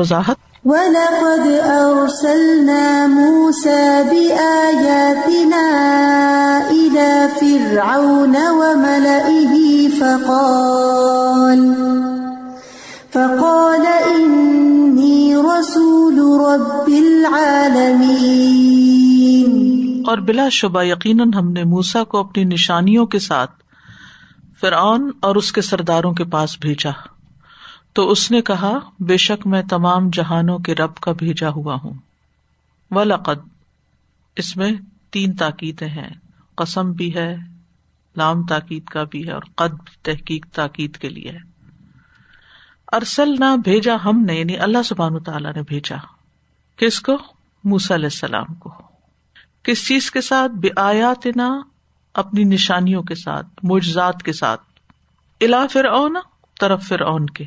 وضاحت وَلَقَدْ أَرْسَلْنَا مُوسَى بِآيَاتِنَا إِلَى فِرْعَوْنَ وَمَلَئِهِ فَقَالَ فَقَالَ إِنِّي رَسُولُ رَبِّ الْعَالَمِينَ. اور بلا شبہ یقیناً ہم نے موسا کو اپنی نشانیوں کے ساتھ فرعون اور اس کے سرداروں کے پاس بھیجا۔ تو اس نے کہا، بے شک میں تمام جہانوں کے رب کا بھیجا ہوا ہوں۔ ولقد، اس میں تین تاکیدیں ہیں۔ قسم بھی ہے، لام تاکید کا بھی ہے اور قد تحقیق تاکید کے لیے ارسل نہ بھیجا ہم نے یعنی اللہ سبحان تعالیٰ نے بھیجا۔ کس کو؟ موس علیہ السلام کو۔ کس چیز کے ساتھ؟ بے آیات نہ اپنی نشانیوں کے ساتھ مجزاد کے ساتھ۔ الا فرعون، طرف فرعون کے۔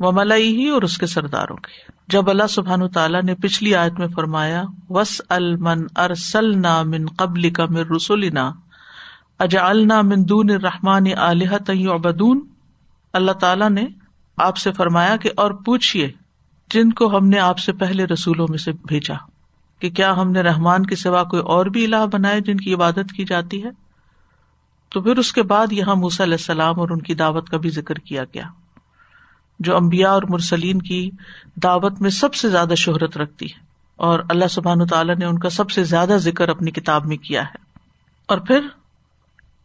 وہ ملائی ہی اور اس کے سرداروں کے۔ جب اللہ سبحان تعالیٰ نے پچھلی آیت میں فرمایا وس المن ارسل نا من قبل کا مر رسولنا اجا النا مندون رحمان علیہ تعبدون اللہ تعالیٰ نے آپ سے فرمایا کہ، اور پوچھیے جن کو ہم نے آپ سے پہلے رسولوں میں سے بھیجا، کہ کیا ہم نے رحمان کے سوا کوئی اور بھی الہ بنائے جن کی عبادت کی جاتی ہے؟ تو پھر اس کے بعد یہاں موسی علیہ السلام اور ان کی دعوت کا بھی ذکر کیا گیا۔ جو امبیا اور مرسلین کی دعوت میں سب سے زیادہ شہرت رکھتی ہے۔ اور اللہ سبحان تعالیٰ نے ان کا سب سے زیادہ ذکر اپنی کتاب میں کیا ہے۔ اور پھر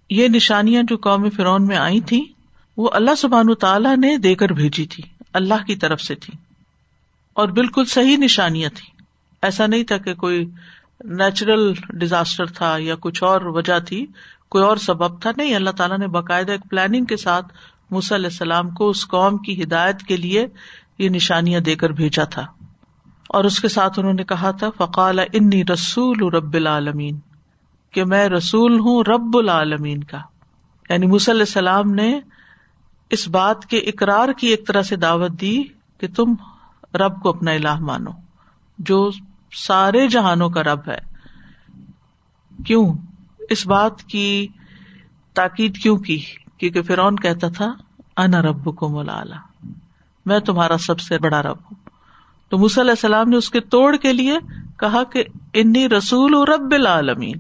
یہ نشانیاں جو قوم فرون میں آئی تھی وہ اللہ سبحان تعالیٰ نے دے کر بھیجی تھی۔ اللہ کی طرف سے تھی اور بالکل صحیح نشانیاں تھی ایسا نہیں تھا کہ کوئی نیچرل ڈیزاسٹر تھا یا کچھ اور وجہ تھی، کوئی اور سبب تھا۔ نہیں، اللہ تعالیٰ نے باقاعدہ ایک پلاننگ کے ساتھ علیہ السلام کو اس قوم کی ہدایت کے لیے یہ نشانیاں دے کر بھیجا تھا۔ اور اس کے ساتھ انہوں نے کہا تھا، فقال انی رسول رب العالمین کہ میں رسول ہوں رب العالمین کا۔ یعنی علیہ السلام نے اس بات کے اقرار کی ایک طرح سے دعوت دی کہ تم رب کو اپنا الہ مانو، جو سارے جہانوں کا رب ہے۔ کیوں؟ اس بات کی تاکید کیوں کی؟ کیونکہ فرعون کہتا تھا انا رب کو مولا میں تمہارا سب سے بڑا رب ہوں۔ تو مس علیہ السلام نے اس کے توڑ کے لیے کہا کہ انی رسول رب العالمین۔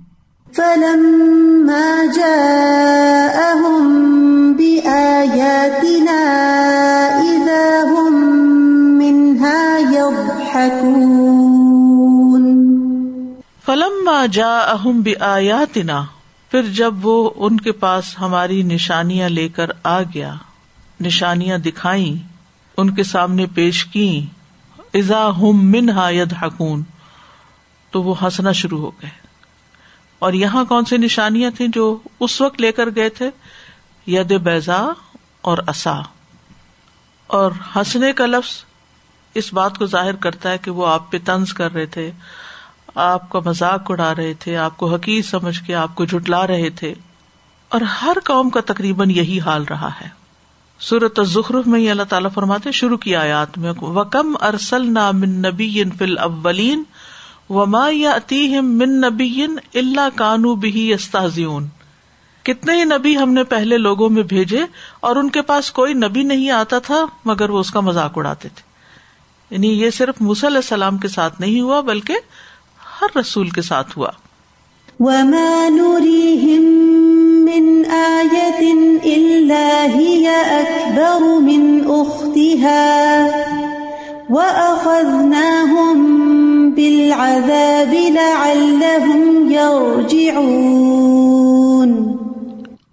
فلم جا اہم بھی آیاتنا پھر جب وہ ان کے پاس ہماری نشانیاں لے کر آ گیا نشانیاں دکھائی ان کے سامنے پیش کی ازا ہم من ید حکون تو وہ ہنسنا شروع ہو گئے۔ اور یہاں کون سی نشانیاں تھیں جو اس وقت لے کر گئے تھے؟ ید بیزا اور اصا اور ہنسنے کا لفظ اس بات کو ظاہر کرتا ہے کہ وہ آپ پہ تنز کر رہے تھے، آپ کا مذاق اڑا رہے تھے، آپ کو حقیق سمجھ کے، آپ کو جٹلا رہے تھے۔ اور ہر قوم کا تقریباً یہی حال رہا ہے۔ سورت ظخر میں اللہ تعالیٰ فرماتے شروع کی آیات میں وکم ارسل نا من نبی فل اولین وما یا من نبی اللہ کانو بھی استاذیون کتنے ہی نبی ہم نے پہلے لوگوں میں بھیجے اور ان کے پاس کوئی نبی نہیں آتا تھا، مگر وہ اس کا مذاق اڑاتے تھے۔ یعنی یہ صرف علیہ السلام کے ساتھ نہیں ہوا، بلکہ ہر رسول کے ساتھ ہوا۔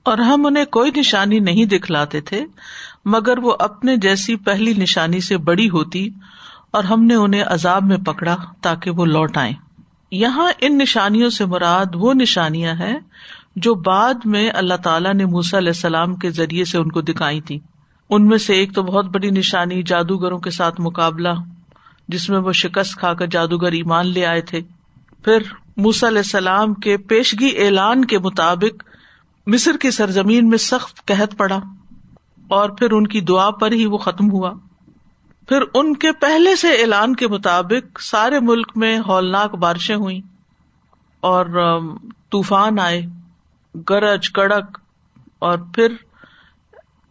اور ہم انہیں کوئی نشانی نہیں دکھلاتے تھے، مگر وہ اپنے جیسی پہلی نشانی سے بڑی ہوتی اور ہم نے انہیں عذاب میں پکڑا تاکہ وہ لوٹ آئے یہاں ان نشانیوں سے مراد وہ نشانیاں ہیں جو بعد میں اللہ تعالیٰ نے موسا علیہ السلام کے ذریعے سے ان کو دکھائی تھی۔ ان میں سے ایک تو بہت بڑی نشانی جادوگروں کے ساتھ مقابلہ، جس میں وہ شکست کھا کر جادوگر ایمان لے آئے تھے۔ پھر موسا علیہ السلام کے پیشگی اعلان کے مطابق مصر کی سرزمین میں سخت قحط پڑا اور پھر ان کی دعا پر ہی وہ ختم ہوا۔ پھر ان کے پہلے سے اعلان کے مطابق سارے ملک میں ہولناک بارشیں ہوئی اور طوفان آئے۔ گرج، کڑک، اور پھر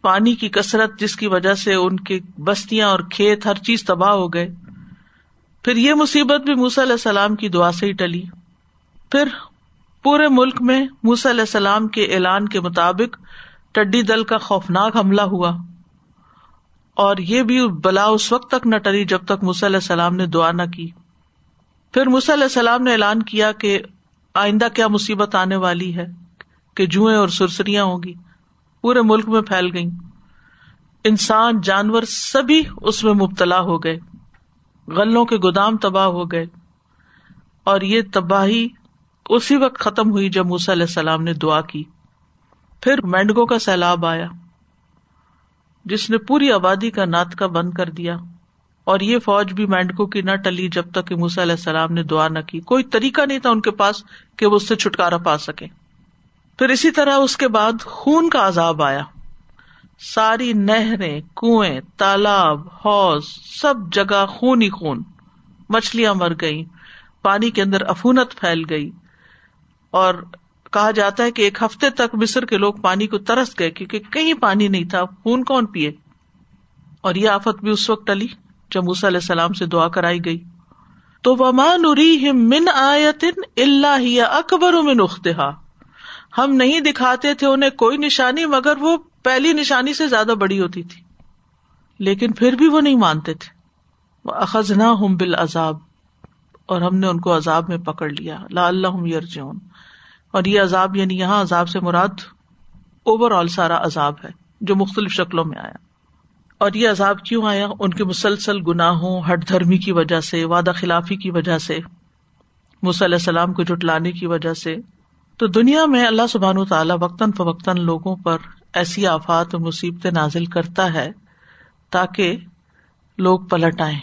پانی کی کثرت جس کی وجہ سے ان کی بستیاں اور کھیت ہر چیز تباہ ہو گئے۔ پھر یہ مصیبت بھی موسی علیہ السلام کی دعا سے ہی ٹلی۔ پھر پورے ملک میں موسی علیہ السلام کے اعلان کے مطابق ٹڈی دل کا خوفناک حملہ ہوا۔ اور یہ بھی بلا اس وقت تک نہ ٹری جب تک موسی علیہ السلام نے دعا نہ کی۔ پھر علیہ السلام نے اعلان کیا کہ آئندہ کیا مصیبت آنے والی ہے۔ کہ جوئیں اور سرسریاں ہوں گی پورے ملک میں پھیل گئی انسان، جانور سبھی اس میں مبتلا ہو گئے۔ غلوں کے گودام تباہ ہو گئے۔ اور یہ تباہی اسی وقت ختم ہوئی جب موسی علیہ السلام نے دعا کی۔ پھر مینڈگو کا سیلاب آیا، جس نے پوری آبادی کا ناطقہ بند کر دیا۔ اور یہ فوج بھی مینڈکو کی نہ ٹلی جب تک کہ موسی علیہ السلام نے دعا نہ کی۔ کوئی طریقہ نہیں تھا ان کے پاس کہ وہ اس سے چھٹکارا پا سکے پھر اسی طرح اس کے بعد خون کا عذاب آیا۔ ساری نہریں، کنویں، تالاب، حوض، سب جگہ خون ہی خون۔ مچھلیاں مر گئی پانی کے اندر افونت پھیل گئی۔ اور کہا جاتا ہے کہ ایک ہفتے تک مصر کے لوگ پانی کو ترس گئے کیونکہ کہیں پانی نہیں تھا، خون کون پیے۔ اور یہ آفت بھی اس وقت ٹلی جب موسی علیہ السلام سے دعا کرائی گئی۔ تو ومان من آیتن اللہ اکبر من اختہا ہم نہیں دکھاتے تھے انہیں کوئی نشانی، مگر وہ پہلی نشانی سے زیادہ بڑی ہوتی تھی۔ لیکن پھر بھی وہ نہیں مانتے تھے۔ وہ اخذنا ہم بال عذاب اور ہم نے ان کو عذاب میں پکڑ لیا۔ لا اللہ یرجون اور یہ عذاب یعنی یہاں عذاب سے مراد اوور آل سارا عذاب ہے، جو مختلف شکلوں میں آیا۔ اور یہ عذاب کیوں آیا؟ ان کے مسلسل گناہوں، ہٹ دھرمی کی وجہ سے، وعدہ خلافی کی وجہ سے علیہ السلام کو جٹلانے کی وجہ سے۔ تو دنیا میں اللہ سبحان تعالیٰ وقتاً فوقتاً لوگوں پر ایسی آفات اور مصیبتیں نازل کرتا ہے تاکہ لوگ پلٹ آئے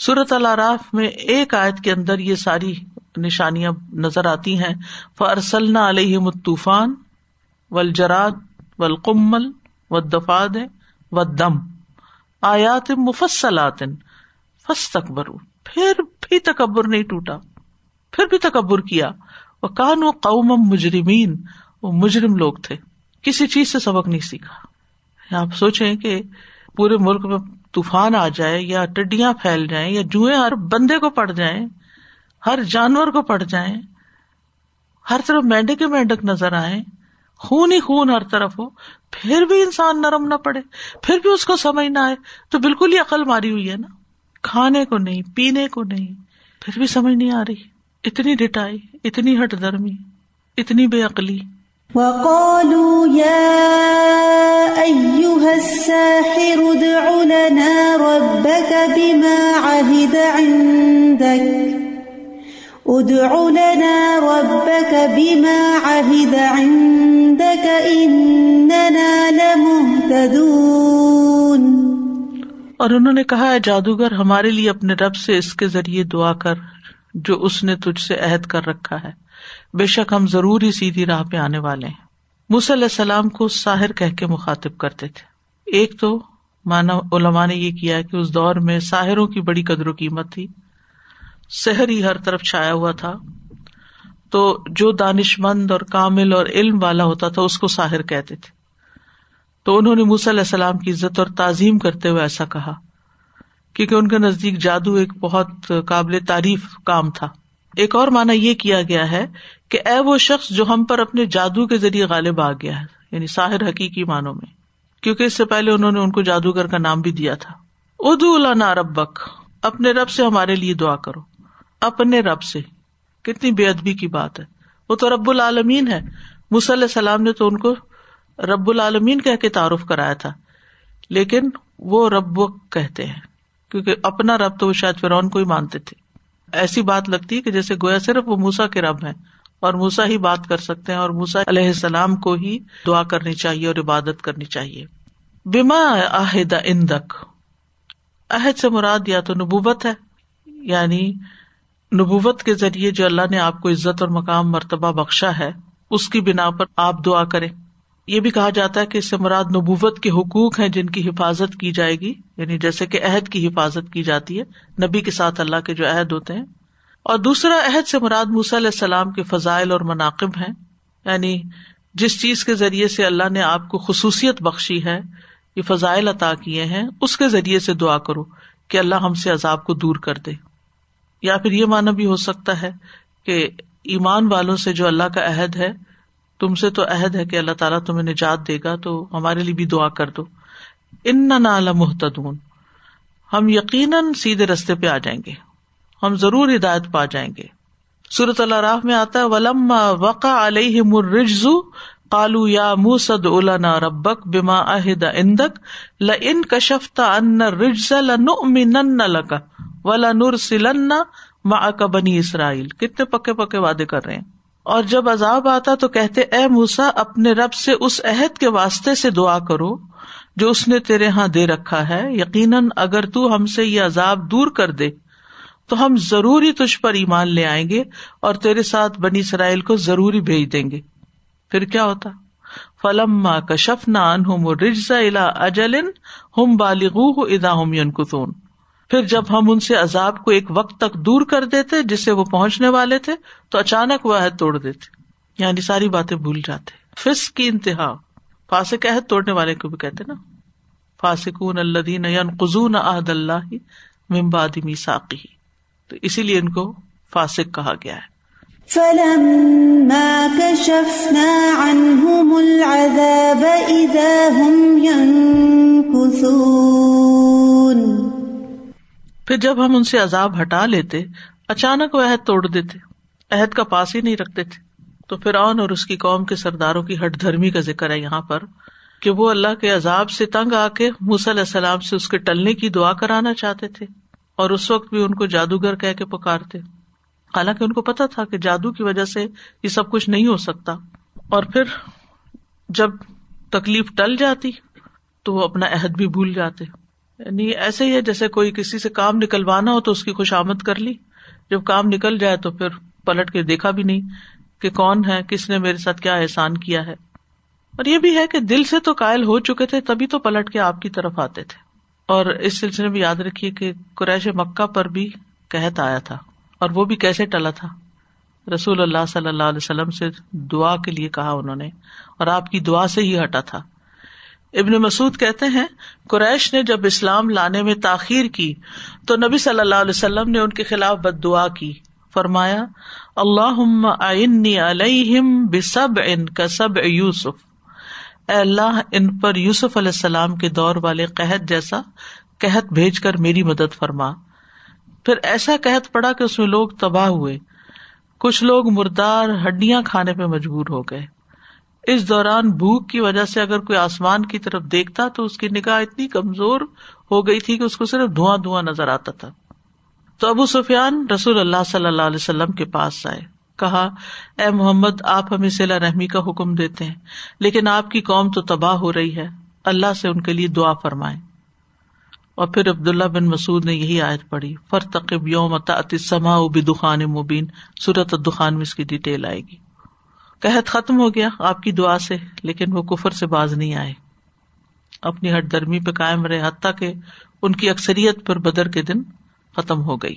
صورت العراف میں ایک آیت کے اندر یہ ساری نشانیاں نظر آتی ہیں۔ فرسل علیہ طوفان و الجراد و و دفاد و دم آیات مفصلات فس تکبر پھر بھی تکبر نہیں ٹوٹا۔ پھر بھی تکبر کیا۔ وہ کان و قوم مجرمین، وہ مجرم لوگ تھے۔ کسی چیز سے سبق نہیں سیکھا۔ آپ سوچیں کہ پورے ملک میں طوفان آ جائے یا ٹڈیاں پھیل جائیں یا جوئیں ہر بندے کو پڑ جائیں، ہر جانور کو پڑ جائیں، ہر طرف مینڈک کے مینڈک نظر آئے خون ہی خون ہر طرف ہو، پھر بھی انسان نرم نہ پڑے، پھر بھی اس کو سمجھ نہ آئے۔ تو بالکل ہی عقل ماری ہوئی ہے نا۔ کھانے کو نہیں، پینے کو نہیں، پھر بھی سمجھ نہیں آ رہی۔ اتنی ڈٹائی اتنی ہٹ درمی اتنی بے عقلی۔ وقالوا يا أيها الساحر ادع لنا ربك بما عهد عندك. ادع لنا ربك بما عهد عندك إننا لمهتدون. اور انہوں نے کہا ہے جادوگر ہمارے لیے اپنے رب سے اس کے ذریعے دعا کر۔ جو اس نے تجھ سے عہد کر رکھا ہے۔ بے شک ہم ضرور ہی سیدھی راہ پہ آنے والے ہیں۔ علیہ السلام کو ساحر کہہ کے مخاطب کرتے تھے۔ ایک تو مانا علماء نے یہ کیا کہ اس دور میں ساحروں کی بڑی قدر و قیمت تھی۔ سحر ہی ہر طرف چھایا ہوا تھا۔ تو جو دانش مند اور کامل اور علم والا ہوتا تھا اس کو ساحر کہتے تھے۔ تو انہوں نے علیہ السلام کی عزت اور تعظیم کرتے ہوئے ایسا کہا۔ کیونکہ ان کے نزدیک جادو ایک بہت قابل تعریف کام تھا۔ ایک اور مانا یہ کیا گیا ہے کہ اے وہ شخص جو ہم پر اپنے جادو کے ذریعے غالب آ گیا ہے یعنی ساحر حقیقی معنوں میں۔ کیونکہ اس سے پہلے انہوں نے ان کو جادوگر کا نام بھی دیا تھا۔ ادو اللہ ربک، اپنے رب سے ہمارے لیے دعا کرو۔ اپنے رب سے۔ کتنی بے ادبی کی بات ہے۔ وہ تو رب العالمین ہے۔ علیہ السلام نے تو ان کو رب العالمین کہہ کے تعارف کرایا تھا۔ لیکن وہ رب کہتے ہیں۔ کیونکہ اپنا رب تو وہ شاید فرعون کو ہی مانتے تھے۔ ایسی بات لگتی ہے کہ جیسے گویا صرف وہ موسا کے رب ہے اور موسا ہی بات کر سکتے ہیں اور موسا علیہ السلام کو ہی دعا کرنی چاہیے اور عبادت کرنی چاہیے۔ بیما عہد اندک عہد سے مراد یا تو نبوت ہے یعنی نبوت کے ذریعے جو اللہ نے آپ کو عزت اور مقام مرتبہ بخشا ہے، اس کی بنا پر آپ دعا کریں۔ یہ بھی کہا جاتا ہے کہ اس سے مراد نبوت کے حقوق ہیں جن کی حفاظت کی جائے گی یعنی جیسے کہ عہد کی حفاظت کی جاتی ہے، نبی کے ساتھ اللہ کے جو عہد ہوتے ہیں۔ اور دوسرا عہد سے مراد علیہ السلام کے فضائل اور مناقب ہیں یعنی جس چیز کے ذریعے سے اللہ نے آپ کو خصوصیت بخشی ہے، یہ فضائل عطا کیے ہیں، اس کے ذریعے سے دعا کرو کہ اللہ ہم سے عذاب کو دور کر دے۔ یا پھر یہ مانا بھی ہو سکتا ہے کہ ایمان والوں سے جو اللہ کا عہد ہے تم سے تو عہد ہے کہ اللہ تعالیٰ تمہیں نجات دے گا، تو ہمارے لیے بھی دعا کر دو۔ ان نہ محتدون ہم یقیناً سیدھے رستے پہ آ جائیں گے۔ ہم ضرور ہدایت پا جائیں گے۔ صورت اللہ راہ میں آتا ہے ولم وقع علیہ مرجزو کالو یا موسد الانا ربک بما اہد اندک ل ان کشفتا ان رجز لن لکا ولا نور سلن ما کا بنی اسرائیل کتنے پکے پکے وعدے کر رہے ہیں۔ اور جب عذاب آتا تو کہتے، اے موسا اپنے رب سے اس عہد کے واسطے سے دعا کرو جو اس نے تیرے یہاں دے رکھا ہے۔ یقیناً اگر تو ہم سے یہ عذاب دور کر دے تو ہم ضروری تجھ پر ایمان لے آئیں گے اور تیرے ساتھ بنی اسرائیل کو ضروری بھیج دیں گے۔ پھر کیا ہوتا؟ فلم کشف نان ہوں رجزا الا اجل ہم بالغ ادا ہم کتون پھر جب ہم ان سے عذاب کو ایک وقت تک دور کر دیتے جسے وہ پہنچنے والے تھے، تو اچانک وہ عہد توڑ دیتے۔ یعنی ساری باتیں بھول جاتے۔ فس کی انتہا۔ فاسق عہد توڑنے والے کو بھی کہتے نا۔ فاسکون اللہ قزون عہد اللہ ممباد میساقی تو اسی لیے ان کو فاسق کہا گیا ہے۔ فلما كشفنا عنهم العذاب إذا هم ينكثون پھر جب ہم ان سے عذاب ہٹا لیتے، اچانک وہ عہد توڑ دیتے، عہد کا پاس ہی نہیں رکھتے تھے۔ تو پھر اور اس کی قوم کے سرداروں کی ہٹ دھرمی کا ذکر ہے یہاں پر کہ وہ اللہ کے عذاب سے تنگ آ کے علیہ السلام سے اس کے ٹلنے کی دعا کرانا چاہتے تھے اور اس وقت بھی ان کو جادوگر کہہ کے پکارتے۔ حالانکہ ان کو پتا تھا کہ جادو کی وجہ سے یہ سب کچھ نہیں ہو سکتا۔ اور پھر جب تکلیف ٹل جاتی تو وہ اپنا عہد بھی بھول جاتے۔ یعنی ایسے ہی ہے جیسے کوئی کسی سے کام نکلوانا ہو تو اس کی خوش آمد کر لی۔ جب کام نکل جائے تو پھر پلٹ کے دیکھا بھی نہیں کہ کون ہے، کس نے میرے ساتھ کیا احسان کیا ہے۔ اور یہ بھی ہے کہ دل سے تو قائل ہو چکے تھے، تبھی تو پلٹ کے آپ کی طرف آتے تھے۔ اور اس سلسلے میں یاد رکھیے کہ قریش مکہ پر بھی کہت آیا تھا اور وہ بھی کیسے ٹلا تھا۔ رسول اللہ صلی اللہ علیہ وسلم سے دعا کے لیے کہا انہوں نے اور آپ کی دعا سے ہی ہٹا تھا۔ ابن مسعد کہتے ہیں، قریش نے جب اسلام لانے میں تاخیر کی تو نبی صلی اللہ علیہ وسلم نے ان کے خلاف بد دعا کی۔ فرمایا اللہ علیہم بسب ان یوسف۔ اے اللہ، ان پر یوسف علیہ السلام کے دور والے قحط جیسا قحط بھیج کر میری مدد فرما۔ پھر ایسا قحط پڑا کہ اس میں لوگ تباہ ہوئے۔ کچھ لوگ مردار ہڈیاں کھانے پہ مجبور ہو گئے۔ اس دوران بھوک کی وجہ سے اگر کوئی آسمان کی طرف دیکھتا تو اس کی نگاہ اتنی کمزور ہو گئی تھی کہ اس کو صرف دھواں دھواں نظر آتا تھا۔ تو ابو سفیان رسول اللہ صلی اللہ علیہ وسلم کے پاس آئے۔ کہا، اے محمد، آپ ہمیں سلا رحمی کا حکم دیتے ہیں، لیکن آپ کی قوم تو تباہ ہو رہی ہے۔ اللہ سے ان کے لیے دعا فرمائے اور پھر عبداللہ بن مسعد نے یہی آیت پڑھی فرتقب یوم سما دخان مبین صورت الدخان میں اس کی ڈیٹیل آئے گی۔ قحط ختم ہو گیا آپ کی دعا سے، لیکن وہ کفر سے باز نہیں آئے۔ اپنی ہٹ درمی پہ قائم رہے، حتیٰ کہ ان کی اکثریت پر بدر کے دن ختم ہو گئی۔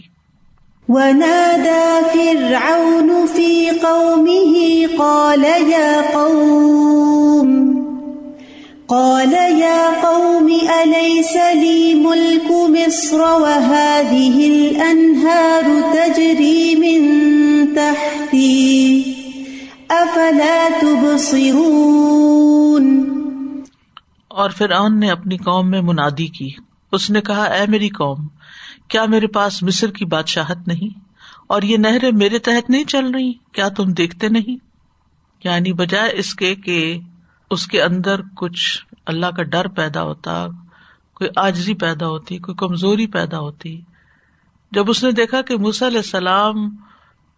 ونادى فرعون في قومه، قال يا قوم، قال يا قوم، أليس لي ملك مصر وهذه الأنهار تجري من تحتي؟ اور پھر نے اپنی قوم میں منادی کی۔ اس نے کہا، اے میری قوم، کیا میرے پاس مصر کی بادشاہت نہیں؟ اور یہ نہریں میرے تحت نہیں چل رہی؟ کیا تم دیکھتے نہیں؟ یعنی بجائے اس کے کہ اس کے اندر کچھ اللہ کا ڈر پیدا ہوتا، کوئی آجزی پیدا ہوتی، کوئی کمزوری پیدا ہوتی۔ جب اس نے دیکھا کہ علیہ السلام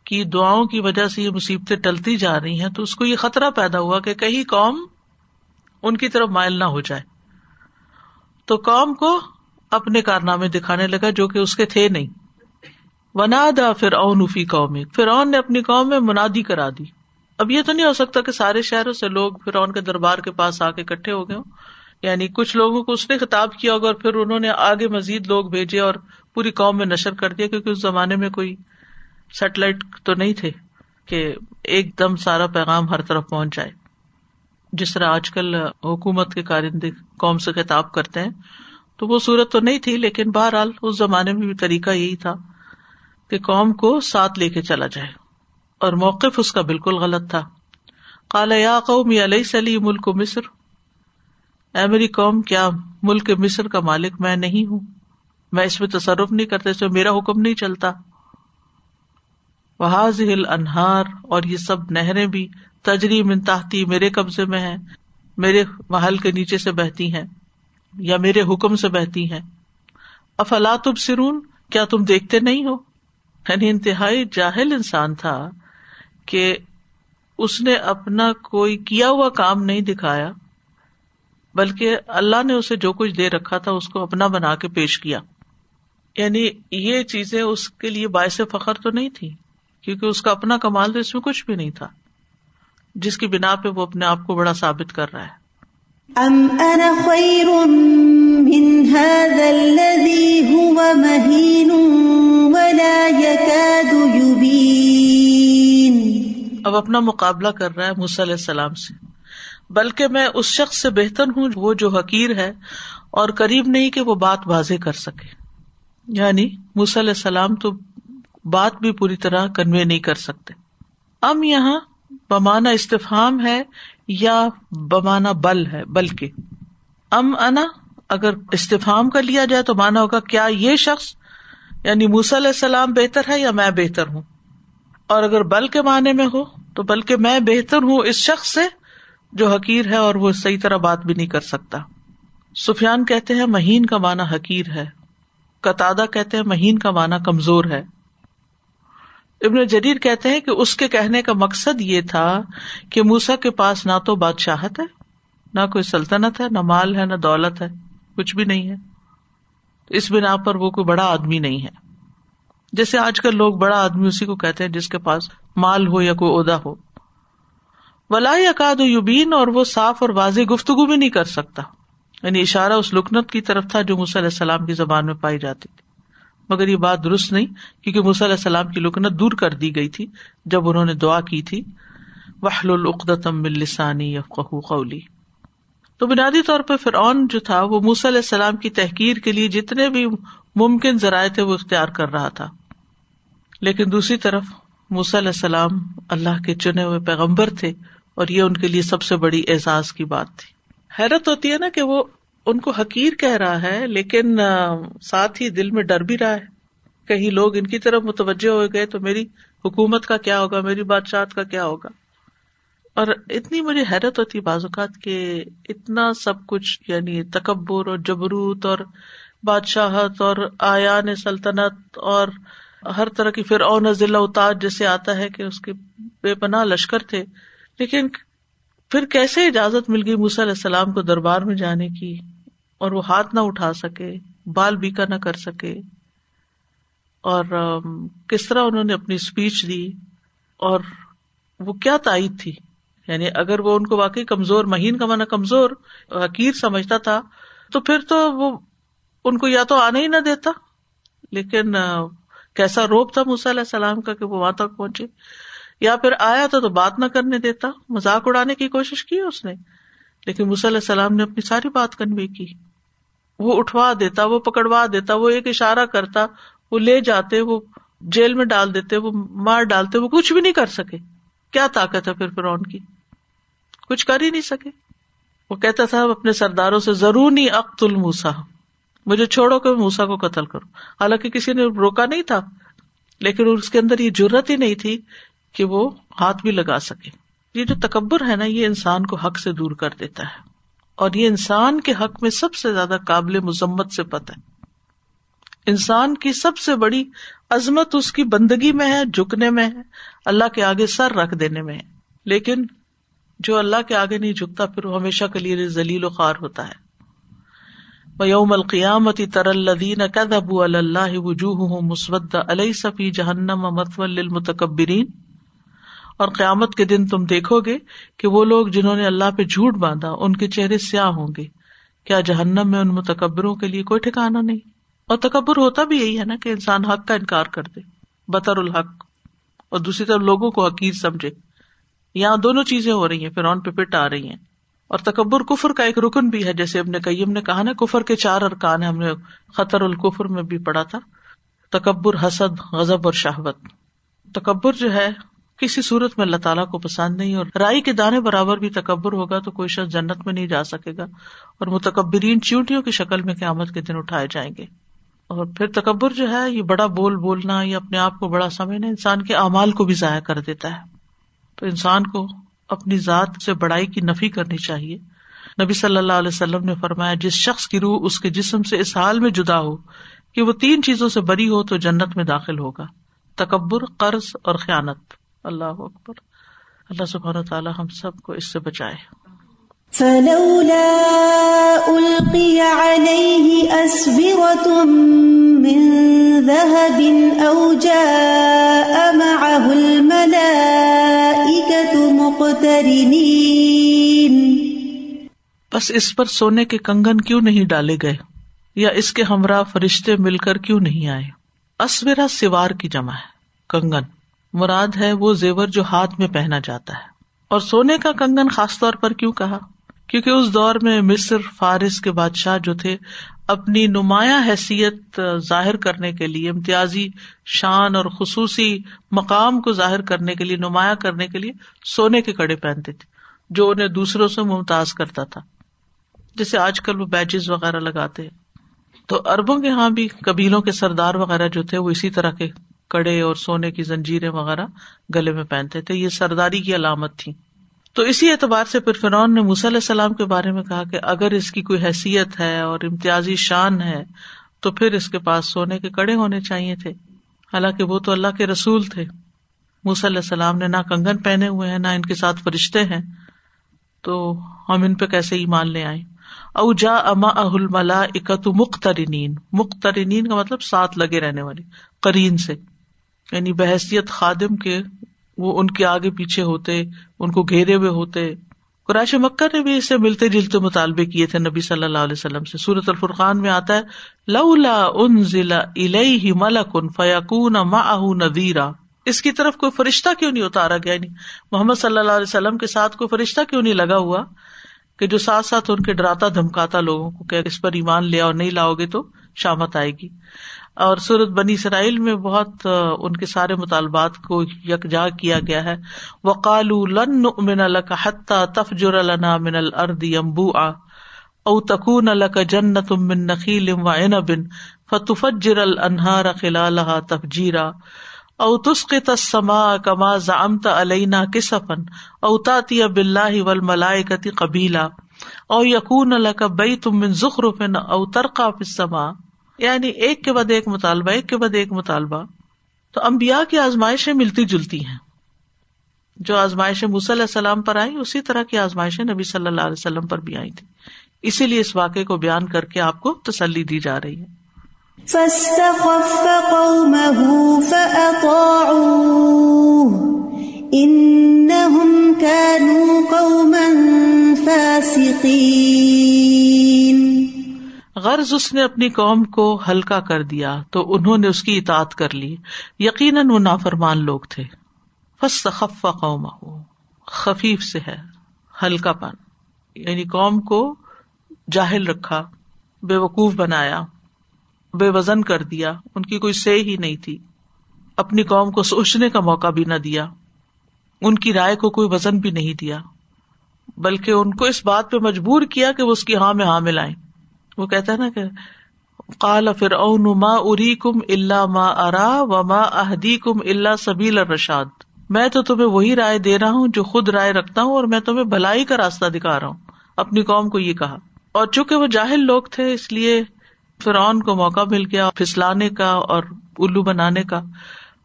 کی دعاؤں کی وجہ سے یہ مصیبتیں ٹلتی جا رہی ہیں، تو اس کو یہ خطرہ پیدا ہوا کہ کہیں قوم ان کی طرف مائل نہ ہو جائے۔ تو قوم کو اپنے کارنامے دکھانے لگا جو کہ اس کے تھے نہیں۔ ونا پھر اون افی قوم پھر اون نے اپنی قوم میں منادی کرا دی۔ اب یہ تو نہیں ہو سکتا کہ سارے شہروں سے لوگ پھر اون کے دربار کے پاس آ کے اکٹھے ہو گئے یعنی کچھ لوگوں کو اس نے خطاب کیا ہوگا اور پھر انہوں نے آگے مزید لوگ بھیجے اور پوری قوم میں نشر کر دیا، کیونکہ اس زمانے میں کوئی سیٹلائٹ تو نہیں تھے کہ ایک دم سارا پیغام ہر طرف پہنچ جائے۔ جس طرح آج کل حکومت کے کارندے قوم سے خطاب کرتے ہیں، تو وہ صورت تو نہیں تھی، لیکن بہرحال اس زمانے میں بھی طریقہ یہی تھا کہ قوم کو ساتھ لے کے چلا جائے۔ اور موقف اس کا بالکل غلط تھا۔ کالا یا قوم علیہ سلی ملک مصر۔ اے میری قوم، کیا ملک مصر کا مالک میں نہیں ہوں؟ میں اس میں تصرف نہیں کرتا اس میں میرا حکم نہیں چلتا۔ وحاظ ہل انہار اور یہ سب نہریں بھی تجری منتاحتی میرے قبضے میں ہے میرے محل کے نیچے سے بہتی ہیں یا میرے حکم سے بہتی ہیں۔ افلا تب سرون کیا تم دیکھتے نہیں ہو؟ یعنی انتہائی جاہل انسان تھا کہ اس نے اپنا کوئی کیا ہوا کام نہیں دکھایا، بلکہ اللہ نے اسے جو کچھ دے رکھا تھا اس کو اپنا بنا کے پیش کیا۔ یعنی یہ چیزیں اس کے لیے باعث فخر تو نہیں تھی کیونکہ اس کا اپنا کمال تو اس میں کچھ بھی نہیں تھا۔ جس کی بنا پہ وہ اپنے آپ کو بڑا ثابت کر رہا ہے۔ ام انا خیر من هذا الذي هو مهين ولا يكاد يبين اب اپنا مقابلہ کر رہا ہے موسی علیہ السلام سے۔ بلکہ میں اس شخص سے بہتر ہوں وہ جو حقیر ہے اور قریب نہیں کہ وہ بات واضح کر سکے۔ یعنی موسی علیہ السلام تو بات بھی پوری طرح کنوے نہیں کر سکتے۔ ام یہاں بمانا استفام ہے یا بمانا بل ہے، بلکہ۔ ام انا، اگر استفام کر لیا جائے تو مانا ہوگا کیا یہ شخص یعنی موسی علیہ السلام بہتر ہے یا میں بہتر ہوں؟ اور اگر بل کے معنی میں ہو تو بلکہ میں بہتر ہوں اس شخص سے جو حقیر ہے اور وہ صحیح طرح بات بھی نہیں کر سکتا۔ سفیان کہتے ہیں مہین کا معنی حقیر ہے۔ قطع کہتے ہیں مہین کا معنی کمزور ہے۔ ابن جریر کہتے ہیں کہ اس کے کہنے کا مقصد یہ تھا کہ موسا کے پاس نہ تو بادشاہت ہے، نہ کوئی سلطنت ہے، نہ مال ہے، نہ دولت ہے، کچھ بھی نہیں ہے۔ اس بنا پر وہ کوئی بڑا آدمی نہیں ہے۔ جیسے آج کل لوگ بڑا آدمی اسی کو کہتے ہیں جس کے پاس مال ہو یا کوئی عہدہ ہو۔ ولا اکاد یوبین اور وہ صاف اور واضح گفتگو بھی نہیں کر سکتا۔ یعنی اشارہ اس لکنت کی طرف تھا جو علیہ السلام کی زبان میں پائی جاتی تھی۔ مگر یہ بات درست نہیں، کیونکہ مس علیہ السلام کی لکنت دور کر دی گئی تھی جب انہوں نے دعا کی تھی وحل العقدم لسانی قولی تو بنیادی طور پہ فرعون جو تھا، وہ موسی علیہ السلام کی تحقیر کے لیے جتنے بھی ممکن ذرائع تھے، وہ اختیار کر رہا تھا۔ لیکن دوسری طرف موسی علیہ السلام اللہ کے چنے ہوئے پیغمبر تھے اور یہ ان کے لیے سب سے بڑی اعزاز کی بات تھی۔ حیرت ہوتی ہے نا کہ وہ ان کو حقیر کہہ رہا ہے، لیکن ساتھ ہی دل میں ڈر بھی رہا ہے۔ کہیں لوگ ان کی طرف متوجہ ہو گئے تو میری حکومت کا کیا ہوگا، میری بادشاہ کا کیا ہوگا؟ اور اتنی مجھے حیرت ہوتی بعض اوقات کہ اتنا سب کچھ یعنی تکبر اور جبروت اور بادشاہت اور آیان سلطنت اور ہر طرح کی پھر او نزلہ اتار جیسے آتا ہے کہ اس کے بے پناہ لشکر تھے۔ لیکن پھر کیسے اجازت مل گئی علیہ السلام کو دربار میں جانے کی؟ اور وہ ہاتھ نہ اٹھا سکے، بال بیکا نہ کر سکے۔ اور کس طرح انہوں نے اپنی اسپیچ دی اور وہ کیا تائید تھی؟ یعنی اگر وہ ان کو واقعی کمزور، مہین کا مانا کمزور، حقیر سمجھتا تھا، تو پھر تو وہ ان کو یا تو آنے ہی نہ دیتا۔ لیکن کیسا روپ تھا علیہ السلام کا کہ وہ وہاں تک پہنچے۔ یا پھر آیا تھا تو بات نہ کرنے دیتا، مذاق اڑانے کی کوشش کی اس نے، لیکن علیہ السلام نے اپنی ساری بات کنوے کی۔ وہ اٹھوا دیتا، وہ پکڑوا دیتا، وہ ایک اشارہ کرتا، وہ لے جاتے، وہ جیل میں ڈال دیتے، وہ مار ڈالتے، وہ کچھ بھی نہیں کر سکے۔ کیا طاقت ہے پھر فرون کی؟ کچھ کر ہی نہیں سکے۔ وہ کہتا تھا اپنے سرداروں سے ضرور نہیں اخت الموسا مجھے چھوڑو کہ موسا کو قتل کرو حالانکہ کسی نے روکا نہیں تھا، لیکن اس کے اندر یہ ضرورت ہی نہیں تھی کہ وہ ہاتھ بھی لگا سکے۔ یہ جو تکبر ہے نا، یہ انسان کو حق سے دور کر دیتا ہے۔ اور یہ انسان کے حق میں سب سے زیادہ قابل مذمت سے پتہ ہے۔ انسان کی سب سے بڑی عظمت اس کی بندگی میں ہے، جھکنے میں ہے، اللہ کے آگے سر رکھ دینے میں ہے۔ لیکن جو اللہ کے آگے نہیں جھکتا، پھر وہ ہمیشہ کے لیے ذلیل و خوار ہوتا ہے۔ یوم القیامتی تر الدین کدبو اللہ وجوہ مسود علیہ صفی جہنم متول اور قیامت کے دن تم دیکھو گے کہ وہ لوگ جنہوں نے اللہ پہ جھوٹ باندھا، ان کے چہرے سیاہ ہوں گے۔ کیا جہنم میں ان متکبروں کے لیے کوئی ٹھکانا نہیں؟ اور تکبر ہوتا بھی یہی ہے نا کہ انسان حق کا انکار کر دے، بطر الحق۔ اور دوسری طرف لوگوں کو حقیر سمجھے۔ یہاں دونوں چیزیں ہو رہی ہیں پھر آن پہ پٹ آ رہی ہیں۔ اور تکبر کفر کا ایک رکن بھی ہے، جیسے ابن قیم نے کہا نا، کفر کے چار ارکان ہم نے خطر القفر میں بھی پڑھا تھا۔ تکبر، حسد غزب اور شہبت تکبر جو ہے کسی صورت میں اللہ تعالیٰ کو پسند نہیں اور رائی کے دانے برابر بھی تکبر ہوگا تو کوئی شخص جنت میں نہیں جا سکے گا اور متکبرین چیونٹیوں کی شکل میں قیامت کے دن اٹھائے جائیں گے۔ اور پھر تکبر جو ہے یہ بڑا بول بولنا یا اپنے آپ کو بڑا سمجھنا انسان کے اعمال کو بھی ضائع کر دیتا ہے۔ تو انسان کو اپنی ذات سے بڑائی کی نفی کرنی چاہیے۔ نبی صلی اللہ علیہ وسلم نے فرمایا، جس شخص کی روح اس کے جسم سے اس حال میں جدا ہو کہ وہ تین چیزوں سے بری ہو تو جنت میں داخل ہوگا۔ تکبر، قرض اور خیانت۔ اللہ اکبر۔ اللہ سبحانہ تعالیٰ ہم سب کو اس سے بچائے۔ فلولا ألقي عليه أسبرة من ذهب أو جاء معه الملائكة مقترنين۔ بس اس پر سونے کے کنگن کیوں نہیں ڈالے گئے؟ یا اس کے ہمراہ فرشتے مل کر کیوں نہیں آئے؟ اسورا سوار کی جمع ہے کنگن۔ مراد ہے وہ زیور جو ہاتھ میں پہنا جاتا ہے۔ اور سونے کا کنگن خاص طور پر کیوں کہا؟ کیونکہ اس دور میں مصر، فارس کے بادشاہ جو تھے، اپنی نمایاں حیثیت ظاہر کرنے کے لیے، امتیازی شان اور خصوصی مقام کو ظاہر کرنے کے لیے، نمایاں کرنے کے لیے سونے کے کڑے پہنتے تھے، جو انہیں دوسروں سے ممتاز کرتا تھا۔ جیسے آج کل وہ بیچز وغیرہ لگاتے تو اربوں کے یہاں بھی قبیلوں کے سردار وغیرہ جو تھے، وہ اسی طرح کے کڑے اور سونے کی زنجیریں وغیرہ گلے میں پہنتے تھے، یہ سرداری کی علامت تھی تو اسی اعتبار سے پھر فرعون نے علیہ السلام کے بارے میں کہا کہ اگر اس کی کوئی حیثیت ہے اور امتیازی شان ہے، تو پھر اس کے پاس سونے کے کڑے ہونے چاہیے تھے۔ حالانکہ وہ تو اللہ کے رسول تھے۔ علیہ السلام نے نہ کنگن پہنے ہوئے ہیں، نہ ان کے ساتھ فرشتے ہیں۔ تو ہم ان پہ کیسے ایمان لے آئے او جا اما اہل ملا اکت مخترین مخترین کا مطلب ساتھ لگے رہنے والی کرین سے۔ یعنی بحثیت خادم کے وہ ان کے آگے پیچھے ہوتے، ان کو گھیرے ہوئے ہوتے۔ قرآش مکر نے بھی اسے ملتے جلتے مطالبے کیے تھے نبی صلی اللہ علیہ وسلم سے۔ سورت الفرقان میں آتا ہے، لولا ان ضلع الہ ملک ان فیقون نذیرا۔ اس کی طرف کوئی فرشتہ کیوں نہیں اتارا گیا؟ نہیں محمد صلی اللہ علیہ وسلم کے ساتھ کوئی فرشتہ کیوں نہیں لگا ہوا کہ جو ساتھ ساتھ ان کے ڈراتا دھمکاتا لوگوں کو کہ اس پر ایمان لیا اور نہیں لاؤ گے تو شامت آئے گی۔ اور سورت بنی اسرائیل میں بہت ان کے سارے مطالبات کو یکجا کیا گیا ہے۔ وقال من الک حتہ تفجر النا من الرد امبو آ او تکون الک جنت من نخیل و عنب فتفجر الانہار خلالها تفجیرا او تسقط السماء كما زعمت علينا كسفا او تاتي بالله والملائكه قبيلا او يكون لك بيت من زخرف او ترقى في السماء یعنی ایک کے بعد ایک مطالبہ، ایک کے بعد ایک مطالبہ، تو امبیا کی آزمائشیں ملتی جلتی ہیں۔ جو آزمائشیں علیہ السلام پر آئی، اسی طرح کی آزمائشیں نبی صلی اللہ علیہ وسلم پر بھی آئی تھی۔ اسی لیے اس واقعے کو بیان کر کے آپ کو تسلی دی جا رہی ہے۔ غرض اس نے اپنی قوم کو ہلکا کر دیا تو انہوں نے اس کی اطاعت کر لی۔ یقیناً وہ نافرمان لوگ تھے۔ فس خفا قوم خفیف سے ہے۔ ہلکا پن۔ یعنی قوم کو جاہل رکھا، بے وقوف بنایا، بے وزن کر دیا۔ ان کی کوئی سے ہی نہیں تھی۔ اپنی قوم کو سوچنے کا موقع بھی نہ دیا۔ ان کی رائے کو کوئی وزن بھی نہیں دیا۔ بلکہ ان کو اس بات پہ مجبور کیا کہ وہ اس کی ہاں میں ہاں ملائیں وہ کہتا ہے نا کہ کال فر اون ما اری کم اللہ ما ارا و ما احدی کم اللہ سبیل الرشاد۔ میں تو تمہیں وہی رائے دے رہا ہوں جو خود رائے رکھتا ہوں اور میں تمہیں بھلائی کا راستہ دکھا رہا ہوں۔ اپنی قوم کو یہ کہا۔ اور چونکہ وہ جاہل لوگ تھے، اس لیے فرعون کو موقع مل گیا پھسلانے کا اور الو بنانے کا۔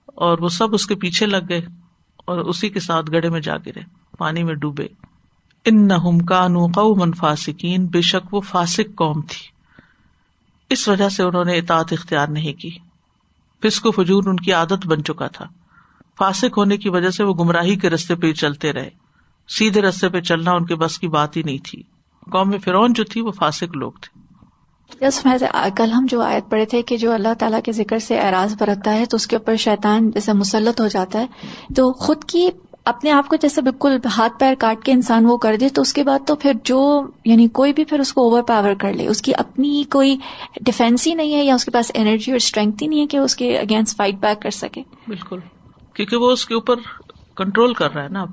اور وہ سب اس کے پیچھے لگ گئے اور اسی کے ساتھ گڑے میں جا گرے، پانی میں ڈوبے۔ ان نہ قوم فاسکین بے شک وہ فاسک قوم تھی۔ اس وجہ سے انہوں نے اطاعت اختیار نہیں کی۔ فسق و فجور ان کی عادت بن چکا تھا۔ فاسک ہونے کی وجہ سے وہ گمراہی کے رستے پہ چلتے رہے۔ سیدھے رستے پہ چلنا ان کے بس کی بات ہی نہیں تھی۔ قوم فرعون جو تھی وہ فاسک لوگ تھے۔ کل ہم جو آیت پڑھے تھے کہ جو اللہ تعالیٰ کے ذکر سے اعراض برتتا ہے تو اس کے اوپر شیطان جیسے مسلط ہو جاتا ہے۔ تو خود کی اپنے آپ کو جیسے بالکل ہاتھ پیر کاٹ کے انسان وہ کر دے تو اس کے بعد تو پھر جو یعنی کوئی بھی پھر اس کو اوور پاور کر لے۔ اس کی اپنی کوئی ڈیفینس ہی نہیں ہے یا اس کے پاس انرجی اور اسٹرینتھ ہی نہیں ہے کہ اس کے اگینسٹ فائٹ بیک کر سکے۔ بالکل۔ کیونکہ وہ اس کے اوپر کنٹرول کر رہا ہے نا۔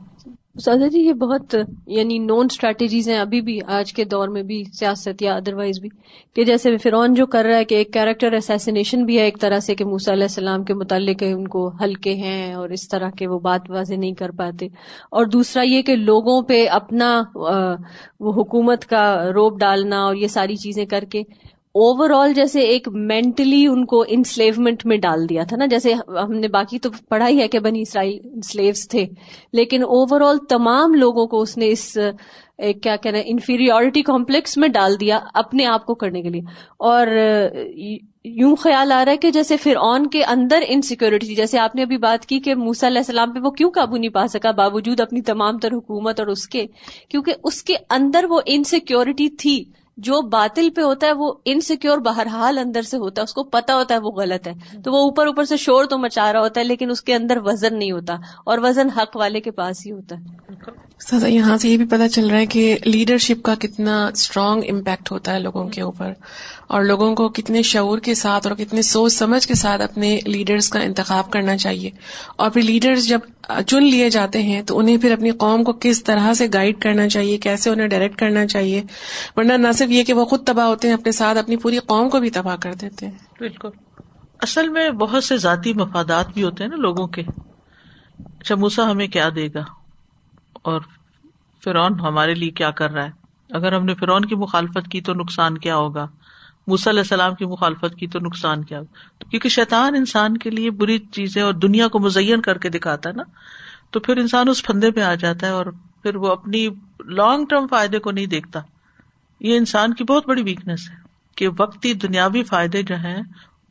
سادہ جی یہ بہت یعنی نون اسٹریٹجیز ہیں ابھی بھی، آج کے دور میں بھی، سیاست یا ادروائز بھی، کہ جیسے فرعون جو کر رہا ہے کہ ایک کیریکٹر اسیسنیشن بھی ہے، ایک طرح سے کہ موسیٰ علیہ السلام کے متعلق ان کو ہلکے ہیں اور اس طرح کے وہ بات واضح نہیں کر پاتے۔ اور دوسرا یہ کہ لوگوں پہ اپنا وہ حکومت کا روپ ڈالنا اور یہ ساری چیزیں کر کے اوور آل جیسے ایک مینٹلی ان کو انسلیومنٹ میں ڈال دیا تھا نا، جیسے ہم نے باقی تو پڑھا ہی ہے کہ بنی اسرائیل انسلیوز تھے، لیکن اوور آل تمام لوگوں کو اس نے اس کیا کہنا انفیریورٹی کمپلیکس میں ڈال دیا اپنے آپ کو کرنے کے لیے۔ اور یوں خیال آ رہا ہے کہ جیسے پھر آن کے اندر انسیکیورٹی تھی جیسے آپ نے ابھی بات کی کہ موسا علیہ السلام پہ وہ کیوں قابو نہیں پا سکا باوجود اپنی تمام تر حکومت اور اس کے، کیونکہ اس کے اندر وہ انسیکیورٹی تھی۔ جو باطل پہ ہوتا ہے وہ انسیکیور بہرحال اندر سے ہوتا ہے، اس کو پتا ہوتا ہے وہ غلط ہے۔ تو وہ اوپر اوپر سے شور تو مچا رہا ہوتا ہے، لیکن اس کے اندر وزن نہیں ہوتا اور وزن حق والے کے پاس ہی ہوتا ہے۔ سزا یہاں سے یہ بھی پتا چل رہا ہے کہ لیڈرشپ کا کتنا اسٹرانگ امپیکٹ ہوتا ہے لوگوں کے اوپر۔ اور لوگوں کو کتنے شعور کے ساتھ اور کتنے سوچ سمجھ کے ساتھ اپنے لیڈرز کا انتخاب کرنا چاہیے۔ اور پھر لیڈرز جب چن لیے جاتے ہیں تو انہیں پھر اپنی قوم کو کس طرح سے گائڈ کرنا چاہیے، کیسے انہیں ڈائریکٹ کرنا چاہیے۔ ورنہ نہ صرف یہ کہ وہ خود تباہ ہوتے ہیں، اپنے ساتھ اپنی پوری قوم کو بھی تباہ کر دیتے ہیں۔ بالکل۔ اصل میں بہت سے ذاتی مفادات بھی ہوتے ہیں نا لوگوں کے۔ اچھا موسا ہمیں کیا دے گا؟ اور فرعون ہمارے لیے کیا کر رہا ہے؟ اگر ہم نے فرعون کی مخالفت کی تو نقصان کیا ہوگا؟ علیہ السلام کی مخالفت کی تو نقصان کیا ہوگا؟ کیونکہ شیطان انسان کے لیے بری چیزیں اور دنیا کو مزین کر کے دکھاتا ہے نا، تو پھر انسان اس پھندے میں آ جاتا ہے اور پھر وہ اپنی لانگ ٹرم فائدے کو نہیں دیکھتا۔ یہ انسان کی بہت بڑی ویکنیس ہے کہ وقتی دنیاوی فائدے جو ہیں،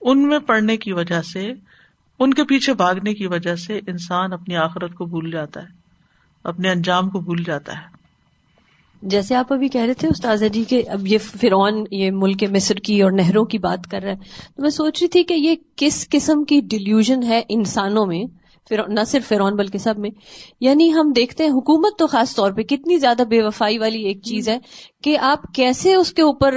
ان میں پڑنے کی وجہ سے، ان کے پیچھے بھاگنے کی وجہ سے انسان اپنی آخرت کو بھول جاتا ہے۔ اپنے انجام کو بھول جاتا ہے۔ جیسے آپ ابھی کہہ رہے تھے، استاذہ جی کہ اب یہ فرعون، یہ ملک مصر کی اور نہروں کی بات کر رہا ہے۔ تو میں سوچ رہی تھی کہ یہ کس قسم کی ڈیلیوژن ہے انسانوں میں؟ نہ صرف فرعون بلکہ سب میں۔ یعنی ہم دیکھتے ہیں، حکومت تو خاص طور پہ کتنی زیادہ بے وفائی والی ایک چیز ہے کہ آپ کیسے اس کے اوپر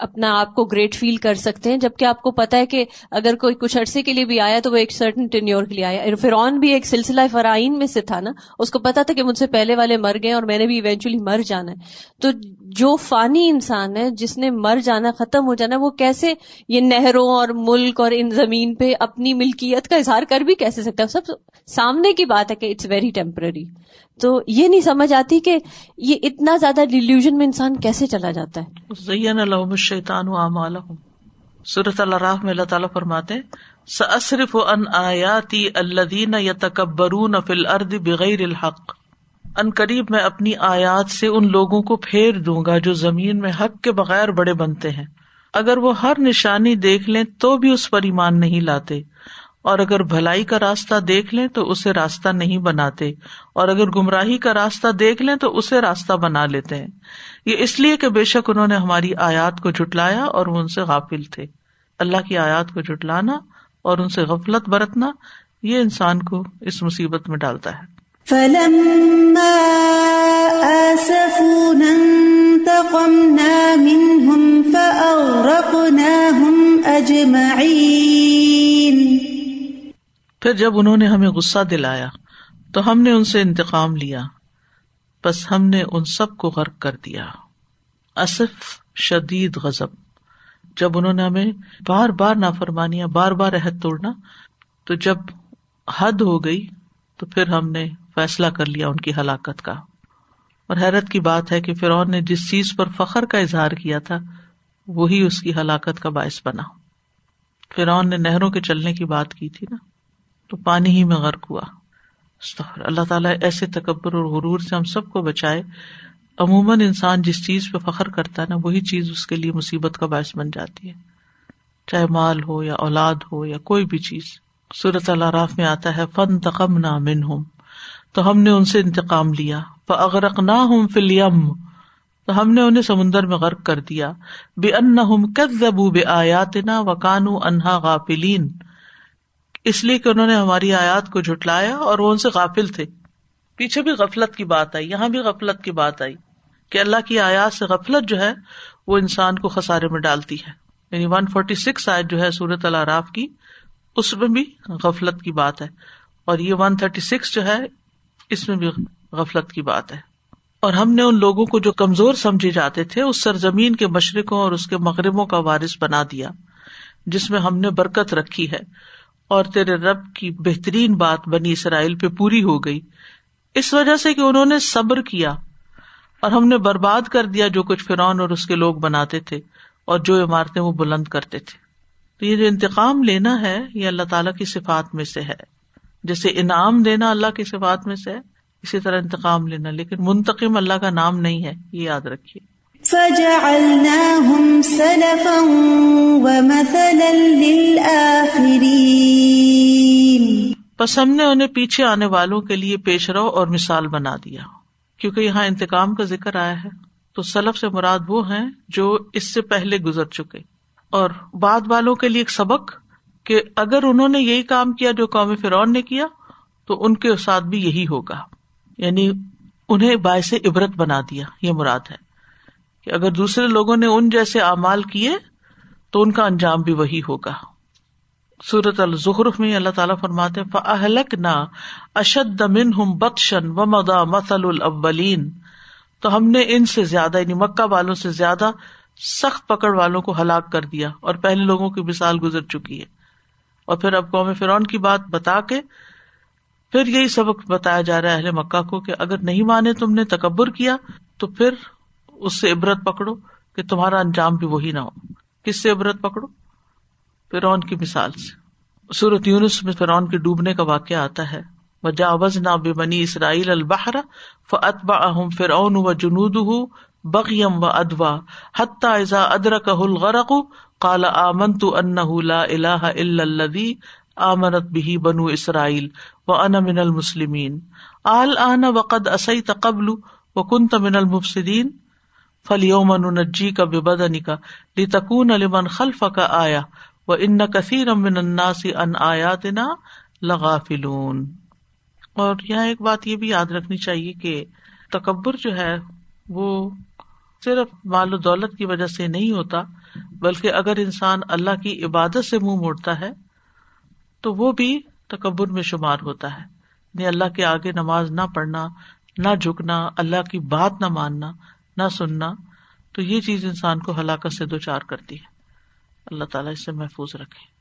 اپنا آپ کو گریٹ فیل کر سکتے ہیں، جبکہ آپ کو پتا ہے کہ اگر کوئی کچھ عرصے کے لیے بھی آیا تو وہ ایک سرٹن ٹینیور کے لیے آیا فرعون بھی ایک سلسلہ فرائن میں سے تھا نا، اس کو پتا تھا کہ مجھ سے پہلے والے مر گئے اور میں نے بھی ایونچولی مر جانا ہے۔ تو جو فانی انسان ہے، جس نے مر جانا، ختم ہو جانا، وہ کیسے یہ نہروں اور ملک اور ان زمین پہ اپنی ملکیت کا اظہار کر بھی کیسے سکتا ہے؟ سب سامنے کی بات ہے کہ اٹس ویری ٹیمپرری تو یہ نہیں سمجھ آتی کہ یہ اتنا زیادہ ڈیلیوژن میں انسان کیسے چلا جاتا ہے؟ زین الحم الشیطان صورت اللہ راہ میں اللہ تعالیٰ فرماتے صرف ان آیاتی الدین یا تکبرون فل ارد بغیر الحق۔ ان قریب میں اپنی آیات سے ان لوگوں کو پھیر دوں گا جو زمین میں حق کے بغیر بڑے بنتے ہیں۔ اگر وہ ہر نشانی دیکھ لیں تو بھی اس پر ایمان نہیں لاتے۔ اور اگر بھلائی کا راستہ دیکھ لیں تو اسے راستہ نہیں بناتے، اور اگر گمراہی کا راستہ دیکھ لیں تو اسے راستہ بنا لیتے ہیں۔ یہ اس لیے کہ بے شک انہوں نے ہماری آیات کو جٹلایا اور وہ ان سے غافل تھے۔ اللہ کی آیات کو جٹلانا اور ان سے غفلت برتنا، یہ انسان کو اس مصیبت میں ڈالتا ہے۔ پھر جب انہوں نے ہمیں غصہ دلایا تو ہم نے ان سے انتقام لیا۔ بس ہم نے ان سب کو غرق کر دیا۔ اصف شدید غزب جب انہوں نے ہمیں بار بار نافرمانیا بار بار عہد توڑنا تو جب حد ہو گئی تو پھر ہم نے فیصلہ کر لیا ان کی ہلاکت کا۔ اور حیرت کی بات ہے کہ فرعون نے جس چیز پر فخر کا اظہار کیا تھا، وہی اس کی ہلاکت کا باعث بنا۔ فرعون نے نہروں کے چلنے کی بات کی تھی نا۔ تو پانی ہی میں غرق ہوا۔ اللہ تعالیٰ، ایسے تکبر اور غرور سے ہم سب کو بچائے۔ عموماً انسان جس چیز پہ فخر کرتا ہے نا، وہی چیز اس کے لیے مصیبت کا باعث بن جاتی ہے۔ چاہے مال ہو یا اولاد ہو یا کوئی بھی چیز۔ صورت اللہ راف میں آتا ہے فن تقم نہ من ہوں تو ہم نے ان سے انتقام لیا۔ اغرق نہ ہوں فلیم تو ہم نے انہیں سمندر میں غرق کر دیا۔ بے ان کد بے آیات نہ وکانو انہا غافلین اس لیے کہ انہوں نے ہماری آیات کو جھٹلایا اور وہ ان سے غافل تھے۔ پیچھے بھی غفلت کی بات آئی، یہاں بھی غفلت کی بات آئی کہ اللہ کی آیات سے غفلت جو ہے وہ انسان کو خسارے میں ڈالتی ہے۔ یعنی ون فورٹی سکس آیت جو ہے سورت العراف کی، اس میں بھی غفلت کی بات ہے۔ اور یہ ون تھرٹی سکس جو ہے، اس میں بھی غفلت کی بات ہے۔ اور ہم نے ان لوگوں کو جو کمزور سمجھے جاتے تھے، اس سرزمین کے مشرقوں اور اس کے مغربوں کا وارث بنا دیا، جس میں ہم نے برکت رکھی ہے۔ اور تیرے رب کی بہترین بات بنی اسرائیل پہ پوری ہو گئی۔ اس وجہ سے کہ انہوں نے صبر کیا اور ہم نے برباد کر دیا جو کچھ فرعون اور اس کے لوگ بناتے تھے اور جو عمارتیں وہ بلند کرتے تھے۔ تو یہ جو انتقام لینا ہے، یہ اللہ تعالیٰ کی صفات میں سے ہے۔ جیسے انعام دینا اللہ کی صفات میں سے ہے، اسی طرح انتقام لینا۔ لیکن منتقم اللہ کا نام نہیں ہے، یہ یاد رکھیے۔ بس ہم نے انہیں پیچھے آنے والوں کے لیے پیش رو اور مثال بنا دیا۔ کیونکہ یہاں انتقام کا ذکر آیا ہے۔ تو سلف سے مراد وہ ہیں جو اس سے پہلے گزر چکے۔ اور بعد والوں کے لیے ایک سبق کہ اگر انہوں نے یہی کام کیا جو قوم فرعون نے کیا، تو ان کے ساتھ بھی یہی ہوگا۔ یعنی انہیں باعث عبرت بنا دیا۔ یہ مراد ہے کہ اگر دوسرے لوگوں نے ان جیسے اعمال کیے، تو ان کا انجام بھی وہی ہوگا۔ سورت الظہرف میں اللہ تعالیٰ فرماتے فلک نہ اشد من ہم بخشن و مدا مسل الاولین تو ہم نے ان سے زیادہ یعنی مکہ والوں سے زیادہ سخت پکڑ والوں کو ہلاک کر دیا اور پہلے لوگوں کی مثال گزر چکی ہے۔ اور پھر اب قوم فرعون کی بات بتا کے پھر یہی سبق بتایا جا رہا ہے اہل مکہ کو کہ اگر نہیں مانے تم نے تکبر کیا، تو پھر اس سے عبرت پکڑو کہ تمہارا انجام بھی وہی نہ ہو۔ کس سے عبرت پکڑو؟ فرعون کی مثال سے۔ سورت یونس میں فرعون کے ڈوبنے کا واقعہ آتا ہے۔ وجاوز نہ بے بنی اسرائیل البحر فتبا اہم فرعون و جنود بغیم و ادوا حتیٰ ازا ادرک الغرق کالا آمن تو ان لا الہ الا الذی آمنت بھی بنو اسرائیل و ان من المسلمین آل آن وقد اسیت قبل و کنت من المفسدین فلیوم ننجی کا ببدنی کا لتکون لمن خلف کا آیا و ان کثیر من الناس ان آیاتنا لغافلون۔ اور یہاں ایک بات یہ بھی یاد رکھنی چاہیے کہ تکبر جو ہے وہ صرف مال و دولت کی وجہ سے نہیں ہوتا، بلکہ اگر انسان اللہ کی عبادت سے منہ موڑتا ہے، تو وہ بھی تکبر میں شمار ہوتا ہے۔ یعنی اللہ کے آگے نماز نہ پڑھنا، نہ جھکنا، اللہ کی بات نہ ماننا، نہ سننا، تو یہ چیز انسان کو ہلاکت سے دو چار کرتی ہے۔ اللہ تعالیٰ اس سے محفوظ رکھے۔